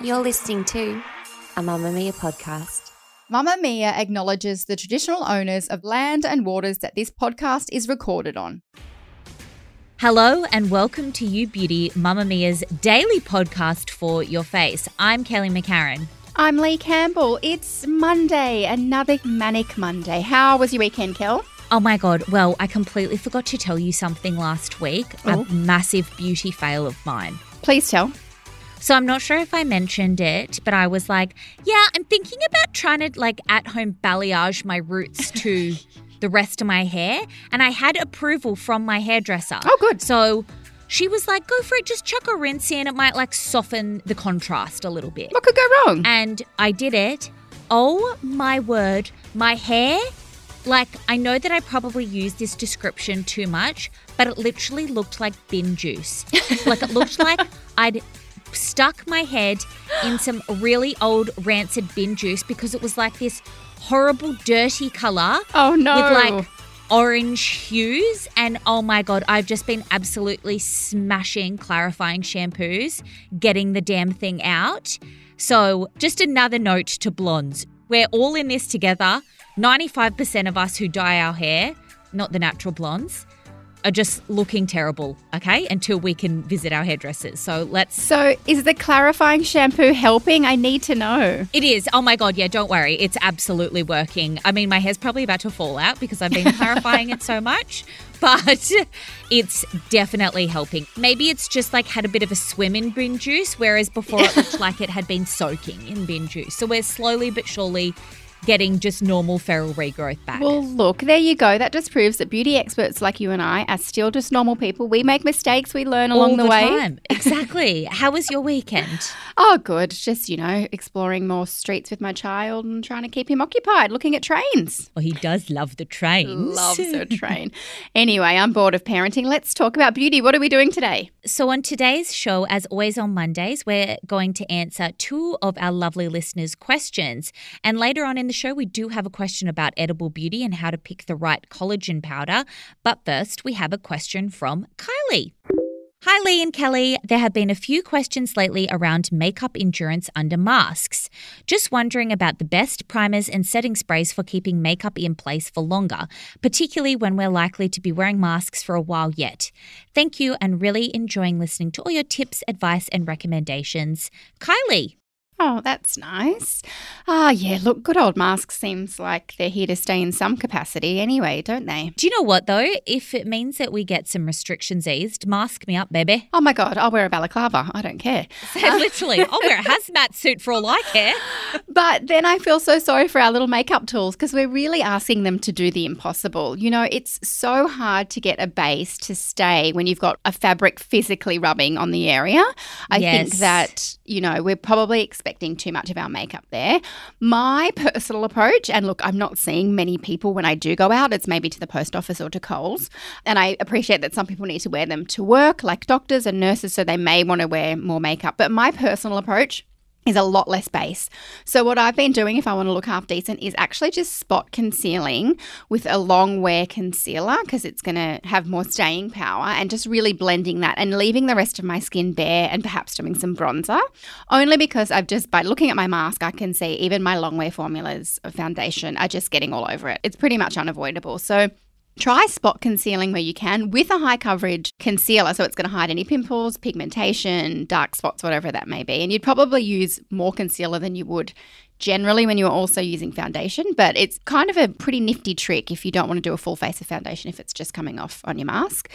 You're listening to a Mamamia podcast. Mamamia acknowledges the traditional owners of land and waters that this podcast is recorded on. Hello and welcome to You Beauty, Mamamia's daily podcast for your face. I'm Kelly McCarren. I'm Leigh Campbell. It's Monday, another manic Monday. How was your weekend, Kel? Oh my God. Well, I completely forgot to tell you something last week. Oh. A massive beauty fail of mine. Please tell. So I'm not sure if I mentioned it, but I was like, yeah, I'm thinking about trying to like at home balayage my roots to the rest of my hair. And I had approval from my hairdresser. Oh, good. So she was like, go for it, just chuck a rinse in. It might like soften the contrast a little bit. What could go wrong? And I did it. Oh my word, my hair. Like, I know that I probably used this description too much, but it literally looked like bin juice. like, it looked like I'd stuck my head in some really old rancid bin juice because it was like this horrible, dirty color oh no. with like orange hues. And oh my God, I've just been absolutely smashing clarifying shampoos, getting the damn thing out. So, just another note to blondes we're all in this together. 95% of us who dye our hair, not the natural blondes, are just looking terrible, okay? Until we can visit our hairdressers. So let's. so, is the clarifying shampoo helping? I need to know. It is. Oh my God. Yeah, don't worry. It's absolutely working. I mean, my hair's probably about to fall out because I've been clarifying it so much, but it's definitely helping. Maybe it's just like had a bit of a swim in bin juice, whereas before it looked like it had been soaking in bin juice. So we're slowly but surely getting just normal feral regrowth back. Well, look, there you go. That just proves that beauty experts like you and I are still just normal people. We make mistakes, we learn along All the, way. time. Exactly. How was your weekend? Oh, good. Just, you know, exploring more streets with my child and trying to keep him occupied, looking at trains. Well, he does love the trains. Loves a train. anyway, I'm bored of parenting. Let's talk about beauty. What are we doing today? So, on today's show, as always on Mondays, we're going to answer two of our lovely listeners' questions. And later on in the show, we do have a question about edible beauty and how to pick the right collagen powder. But first, we have a question from Kylie. Hi, Leigh and Kelly. There have been a few questions lately around makeup endurance under masks. Just wondering about the best primers and setting sprays for keeping makeup in place for longer, particularly when we're likely to be wearing masks for a while yet. Thank you and really enjoying listening to all your tips, advice, and recommendations. Kylie. Oh, that's nice. Ah, yeah, look, good old masks seems like they're here to stay in some capacity anyway, don't they? Do you know what, though? If it means that we get some restrictions eased, mask me up, baby. Oh my God, I'll wear a balaclava. I don't care. Literally, I'll wear a hazmat suit for all I care. But then I feel so sorry for our little makeup tools because we're really asking them to do the impossible. You know, it's so hard to get a base to stay when you've got a fabric physically rubbing on the area. I think that, you know, we're probably expecting too much of our makeup there. My personal approach, and look, I'm not seeing many people when I do go out, it's maybe to the post office or to Coles. And I appreciate that some people need to wear them to work, like doctors and nurses, so they may want to wear more makeup. But my personal approach, is a lot less base. So what I've been doing if I want to look half decent is actually just spot concealing with a long wear concealer because it's going to have more staying power and just really blending that and leaving the rest of my skin bare and perhaps doing some bronzer. Only because I've just by looking at my mask I can see even my long wear formulas of foundation are just getting all over it. It's pretty much unavoidable. So Try spot concealing where you can with a high coverage concealer. So it's going to hide any pimples, pigmentation, dark spots, whatever that may be. And you'd probably use more concealer than you would generally when you're also using foundation. But it's kind of a pretty nifty trick if you don't want to do a full face of foundation if it's just coming off on your mask.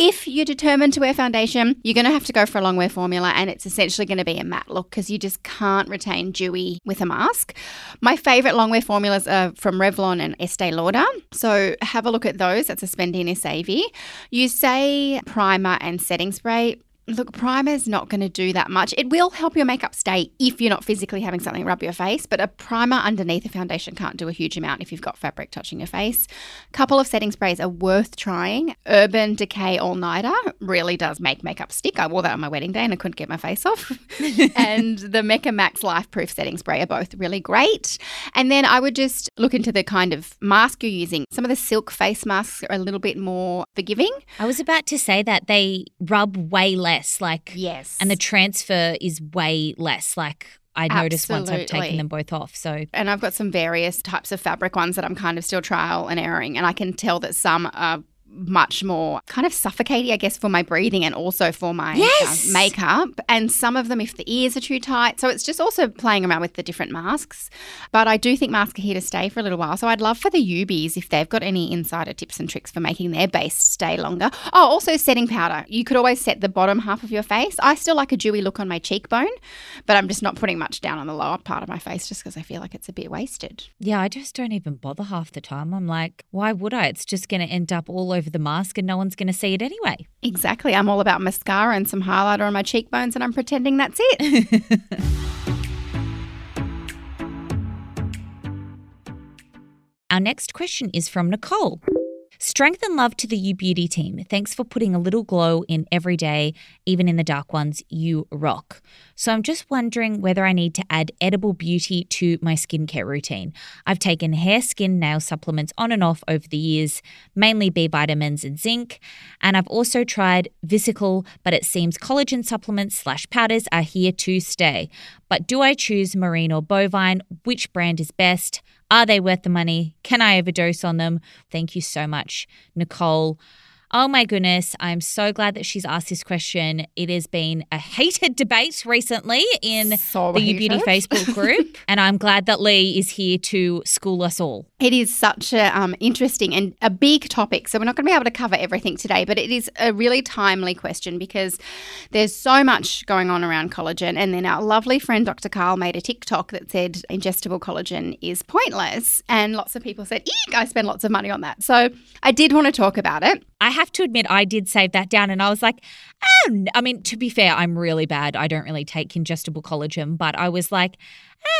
If you're determined to wear foundation, you're going to have to go for a long wear formula and it's essentially going to be a matte look because you just can't retain dewy with a mask. My favorite long wear formulas are from Revlon and Estee Lauder. So have a look at those. That's a Spendina Savvy. You say primer and setting spray. Look, primer's not going to do that much. It will help your makeup stay if you're not physically having something rub your face, but a primer underneath a foundation can't do a huge amount if you've got fabric touching your face. A couple of setting sprays are worth trying. Urban Decay All Nighter really does make makeup stick. I wore that on my wedding day and I couldn't get my face off. and the Mecca Max Life Proof Setting Spray are both really great. And then I would just look into the kind of mask you're using. Some of the silk face masks are a little bit more forgiving. I was about to say that they rub way less less. Like yes, and the transfer is way less. Like I noticed once I've taken them both off. So and I've got some various types of fabric ones that I'm kind of still trial and erroring, and I can tell that some are much more kind of suffocating, I guess, for my breathing and also for my uh, yes. uh, makeup. And some of them, if the ears are too tight. So it's just also playing around with the different masks. But I do think masks are here to stay for a little while. So I'd love for the Ubies, if they've got any insider tips and tricks for making their base stay longer. Oh, also setting powder. You could always set the bottom half of your face. I still like a dewy look on my cheekbone, but I'm just not putting much down on the lower part of my face just because I feel like it's a bit wasted. Yeah, I just don't even bother half the time. I'm like, why would I? It's just going to end up all over the mask and no one's going to see it anyway. Exactly. I'm all about mascara and some highlighter on my cheekbones, and I'm pretending that's it. Our next question is from Nicole. Strength and love to the U Beauty team. Thanks for putting a little glow in every day, even in the dark ones. You rock. So I'm just wondering whether I need to add edible beauty to my skincare routine. I've taken hair, skin, nail supplements on and off over the years, mainly B vitamins and zinc, and I've also tried Viviscal, but it seems collagen supplements slash powders are here to stay. But do I choose marine or bovine? Which brand is best? Are they worth the money? Can I overdose on them? Thank you so much, Nicole. Oh my goodness, I'm so glad that she's asked this question. It has been a heated debate recently in so the U Beauty Facebook group, and I'm glad that Leigh is here to school us all. It is such an um, interesting and a big topic, so we're not going to be able to cover everything today, but it is a really timely question because there's so much going on around collagen, and then our lovely friend Dr. Karl made a TikTok that said ingestible collagen is pointless, and lots of people said, "Eek, I spend lots of money on that." So I did want to talk about it. I have to admit, I did save that down and I was like, oh, I mean, to be fair, I'm really bad. I don't really take ingestible collagen, but I was like,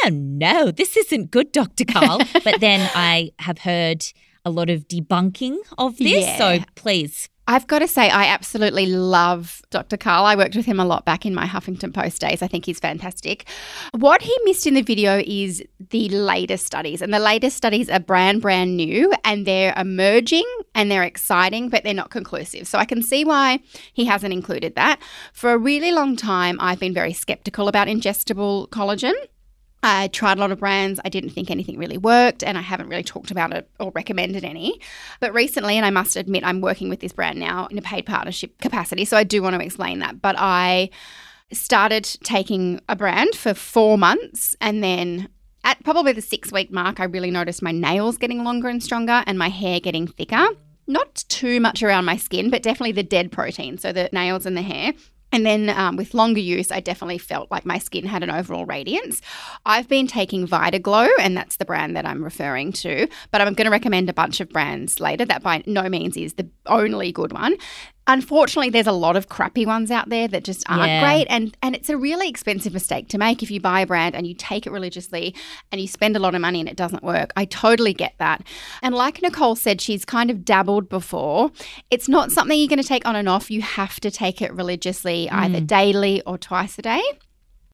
oh no, this isn't good, Dr. Karl. but then I have heard a lot of debunking of this. Yeah. So please I've got to say, I absolutely love Dr. Karl. I worked with him a lot back in my Huffington Post days. I think he's fantastic. What he missed in the video is the latest studies, and the latest studies are brand, brand new, and they're emerging and they're exciting, but they're not conclusive. So I can see why he hasn't included that. For a really long time, I've been very skeptical about ingestible collagen. I tried a lot of brands. I didn't think anything really worked, and I haven't really talked about it or recommended any. But recently, and I must admit, I'm working with this brand now in a paid partnership capacity. So I do want to explain that. But I started taking a brand for four months, and then at probably the six week mark, I really noticed my nails getting longer and stronger and my hair getting thicker. Not too much around my skin, but definitely the dead protein, so the nails and the hair. And then um, with longer use, I definitely felt like my skin had an overall radiance. I've been taking Vida Glow, and that's the brand that I'm referring to, but I'm going to recommend a bunch of brands later. That by no means is the only good one unfortunately there's a lot of crappy ones out there that just aren't yeah. great and and it's a really expensive mistake to make if you buy a brand and you take it religiously and you spend a lot of money and it doesn't work i totally get that and like nicole said she's kind of dabbled before it's not something you're going to take on and off you have to take it religiously mm. either daily or twice a day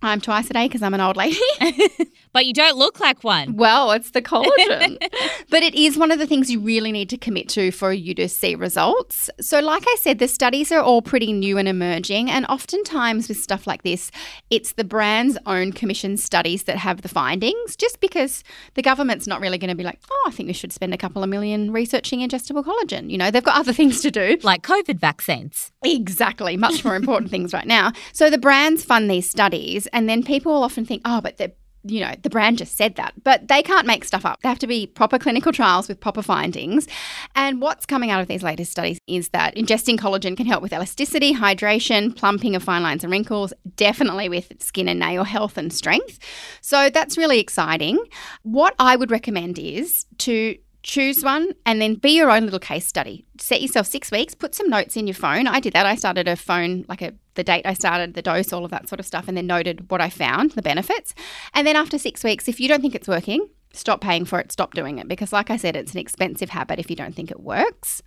I'm twice a day because I'm an old lady. but you don't look like one. Well, it's the collagen. but it is one of the things you really need to commit to for you to see results. So, like I said, the studies are all pretty new and emerging. And oftentimes with stuff like this, it's the brand's own commission studies that have the findings, just because the government's not really going to be like, oh, I think we should spend a couple of million researching ingestible collagen. You know, they've got other things to do. Like COVID vaccines. Exactly. Much more important things right now. So the brands fund these studies and then people often think, oh, but they're you know, the brand just said that, but they can't make stuff up. They have to be proper clinical trials with proper findings. And what's coming out of these latest studies is that ingesting collagen can help with elasticity, hydration, plumping of fine lines and wrinkles, definitely with skin and nail health and strength. So that's really exciting. What I would recommend is to choose one and then be your own little case study. Set yourself six weeks, put some notes in your phone. I did that. I started a phone, like a the date I started, the dose, all of that sort of stuff, and then noted what I found, the benefits. And then after six weeks, if you don't think it's working, stop paying for it, stop doing it. Because, like I said, it's an expensive habit if you don't think it works.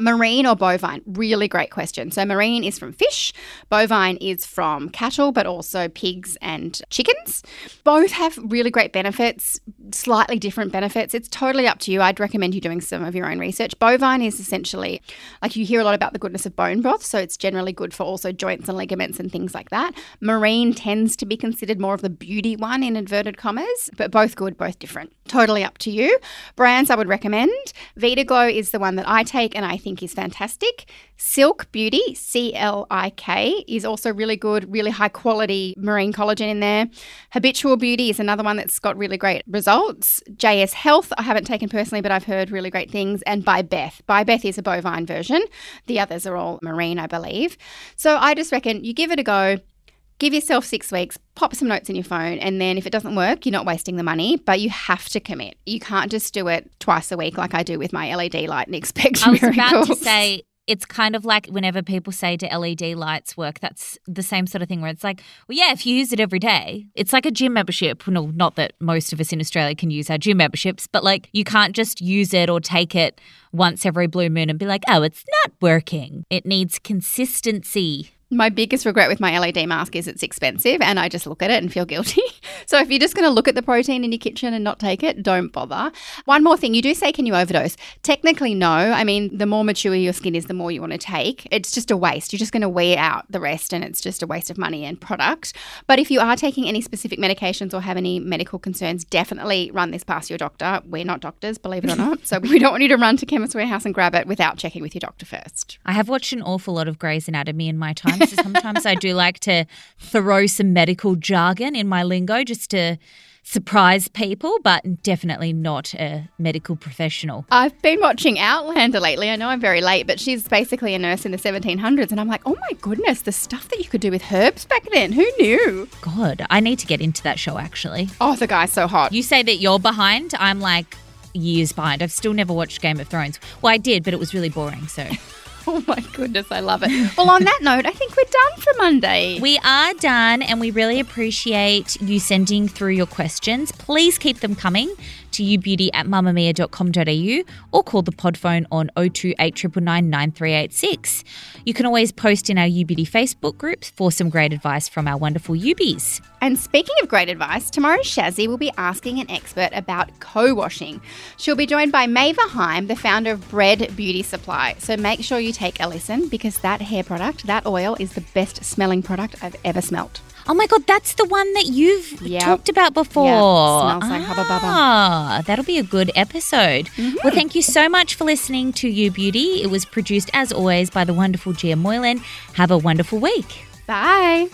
Marine or bovine? Really great question. So, marine is from fish, bovine is from cattle, but also pigs and chickens. Both have really great benefits, slightly different benefits. It's totally up to you. I'd recommend you doing some of your own research. Bovine is essentially like you hear a lot about the goodness of bone broth, so it's generally good for also joints and ligaments and things like that. Marine tends to be considered more of the beauty one in inverted commas, but both good, both different. Totally up to you. Brands I would recommend. Vida Glow is the one that I take and I think is fantastic. Silk Beauty, C L I K, is also really good, really high quality marine collagen in there. Habitual Beauty is another one that's got really great results. JS Health, I haven't taken personally, but I've heard really great things. And By Beth. By Beth is a bovine version. The others are all marine, I believe. So I just reckon you give it a go give yourself six weeks, pop some notes in your phone, and then if it doesn't work, you're not wasting the money, but you have to commit. You can't just do it twice a week like I do with my LED light and expect I was miracles. about to say, it's kind of like whenever people say do LED lights work, that's the same sort of thing where it's like, well, yeah, if you use it every day, it's like a gym membership. No, not that most of us in Australia can use our gym memberships, but like you can't just use it or take it once every blue moon and be like, oh, it's not working. It needs consistency. My biggest regret with my LED mask is it's expensive and I just look at it and feel guilty. so if you're just going to look at the protein in your kitchen and not take it, don't bother. One more thing, you do say, can you overdose? Technically, no. I mean, the more mature your skin is, the more you want to take. It's just a waste. You're just going to weigh out the rest and it's just a waste of money and product. But if you are taking any specific medications or have any medical concerns, definitely run this past your doctor. We're not doctors, believe it or not. so we don't want you to run to Chemist Warehouse and grab it without checking with your doctor first. I have watched an awful lot of Grey's Anatomy in my time. So sometimes I do like to throw some medical jargon in my lingo just to surprise people, but definitely not a medical professional. I've been watching Outlander lately. I know I'm very late, but she's basically a nurse in the 1700s. And I'm like, oh my goodness, the stuff that you could do with herbs back then. Who knew? God, I need to get into that show actually. Oh, the guy's so hot. You say that you're behind. I'm like years behind. I've still never watched Game of Thrones. Well, I did, but it was really boring. So. Oh my goodness, I love it. Well, on that note, I think we're done for Monday. We are done, and we really appreciate you sending through your questions. Please keep them coming to youbeauty at mamamia.com.au or call the pod phone on 028 9386. You can always post in our YouBeauty Facebook group for some great advice from our wonderful Youbies. And speaking of great advice, tomorrow Shazzy will be asking an expert about co-washing. She'll be joined by Maeva Heim, the founder of Bread Beauty Supply. So make sure you take a listen because that hair product, that oil, is the best smelling product I've ever smelt. Oh my god, that's the one that you've yep. talked about before. Yep. Smells like ah, Hubba Bubba. That'll be a good episode. Mm-hmm. Well, thank you so much for listening to You Beauty. It was produced as always by the wonderful Gia Moylan. Have a wonderful week. Bye.